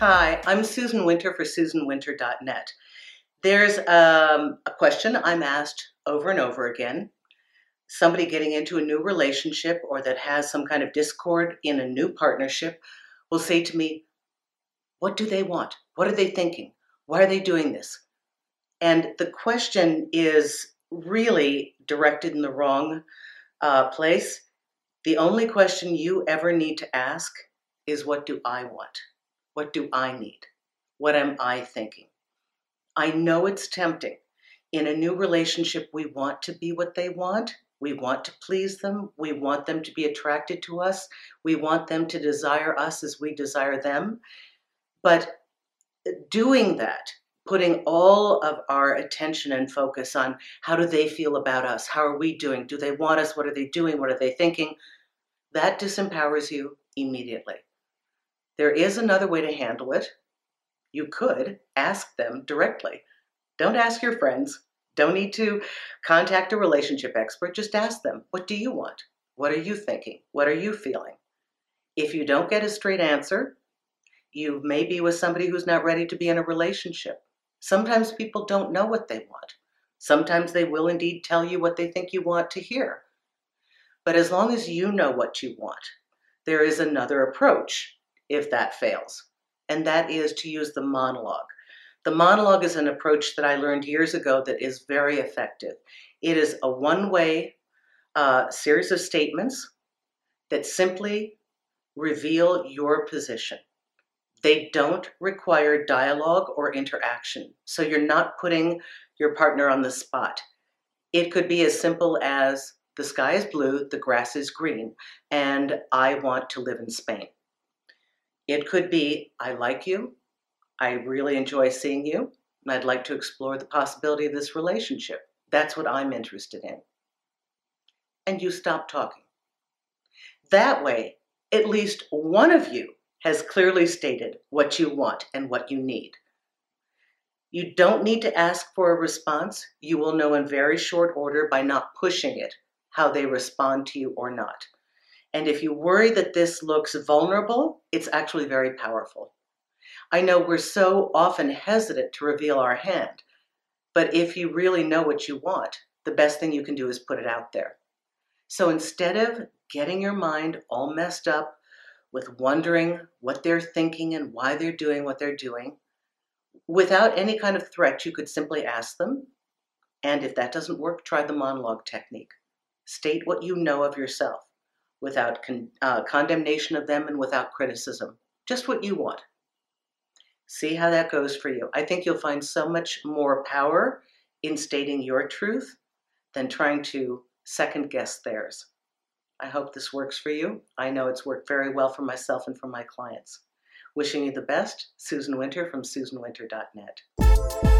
Hi, I'm Susan Winter for SusanWinter.net. There's um, a question I'm asked over and over again. Somebody getting into a new relationship or that has some kind of discord in a new partnership will say to me, What do they want? What are they thinking? Why are they doing this? And the question is really directed in the wrong uh, place. The only question you ever need to ask is, What do I want? What do I need? What am I thinking? I know it's tempting. In a new relationship, we want to be what they want. We want to please them. We want them to be attracted to us. We want them to desire us as we desire them. But doing that, putting all of our attention and focus on how do they feel about us? How are we doing? Do they want us? What are they doing? What are they thinking? That disempowers you immediately. There is another way to handle it. You could ask them directly. Don't ask your friends. Don't need to contact a relationship expert. Just ask them, what do you want? What are you thinking? What are you feeling? If you don't get a straight answer, you may be with somebody who's not ready to be in a relationship. Sometimes people don't know what they want. Sometimes they will indeed tell you what they think you want to hear. But as long as you know what you want, there is another approach if that fails, and that is to use the monologue. The monologue is an approach that I learned years ago that is very effective. It is a one way uh, series of statements that simply reveal your position. They don't require dialogue or interaction, so you're not putting your partner on the spot. It could be as simple as the sky is blue, the grass is green, and I want to live in Spain. It could be, I like you, I really enjoy seeing you, and I'd like to explore the possibility of this relationship. That's what I'm interested in. And you stop talking. That way, at least one of you has clearly stated what you want and what you need. You don't need to ask for a response. You will know in very short order by not pushing it how they respond to you or not. And if you worry that this looks vulnerable, it's actually very powerful. I know we're so often hesitant to reveal our hand, but if you really know what you want, the best thing you can do is put it out there. So instead of getting your mind all messed up with wondering what they're thinking and why they're doing what they're doing, without any kind of threat, you could simply ask them. And if that doesn't work, try the monologue technique. State what you know of yourself without con- uh, condemnation of them and without criticism. Just what you want. See how that goes for you. I think you'll find so much more power in stating your truth than trying to second guess theirs. I hope this works for you. I know it's worked very well for myself and for my clients. Wishing you the best, Susan Winter from SusanWinter.net.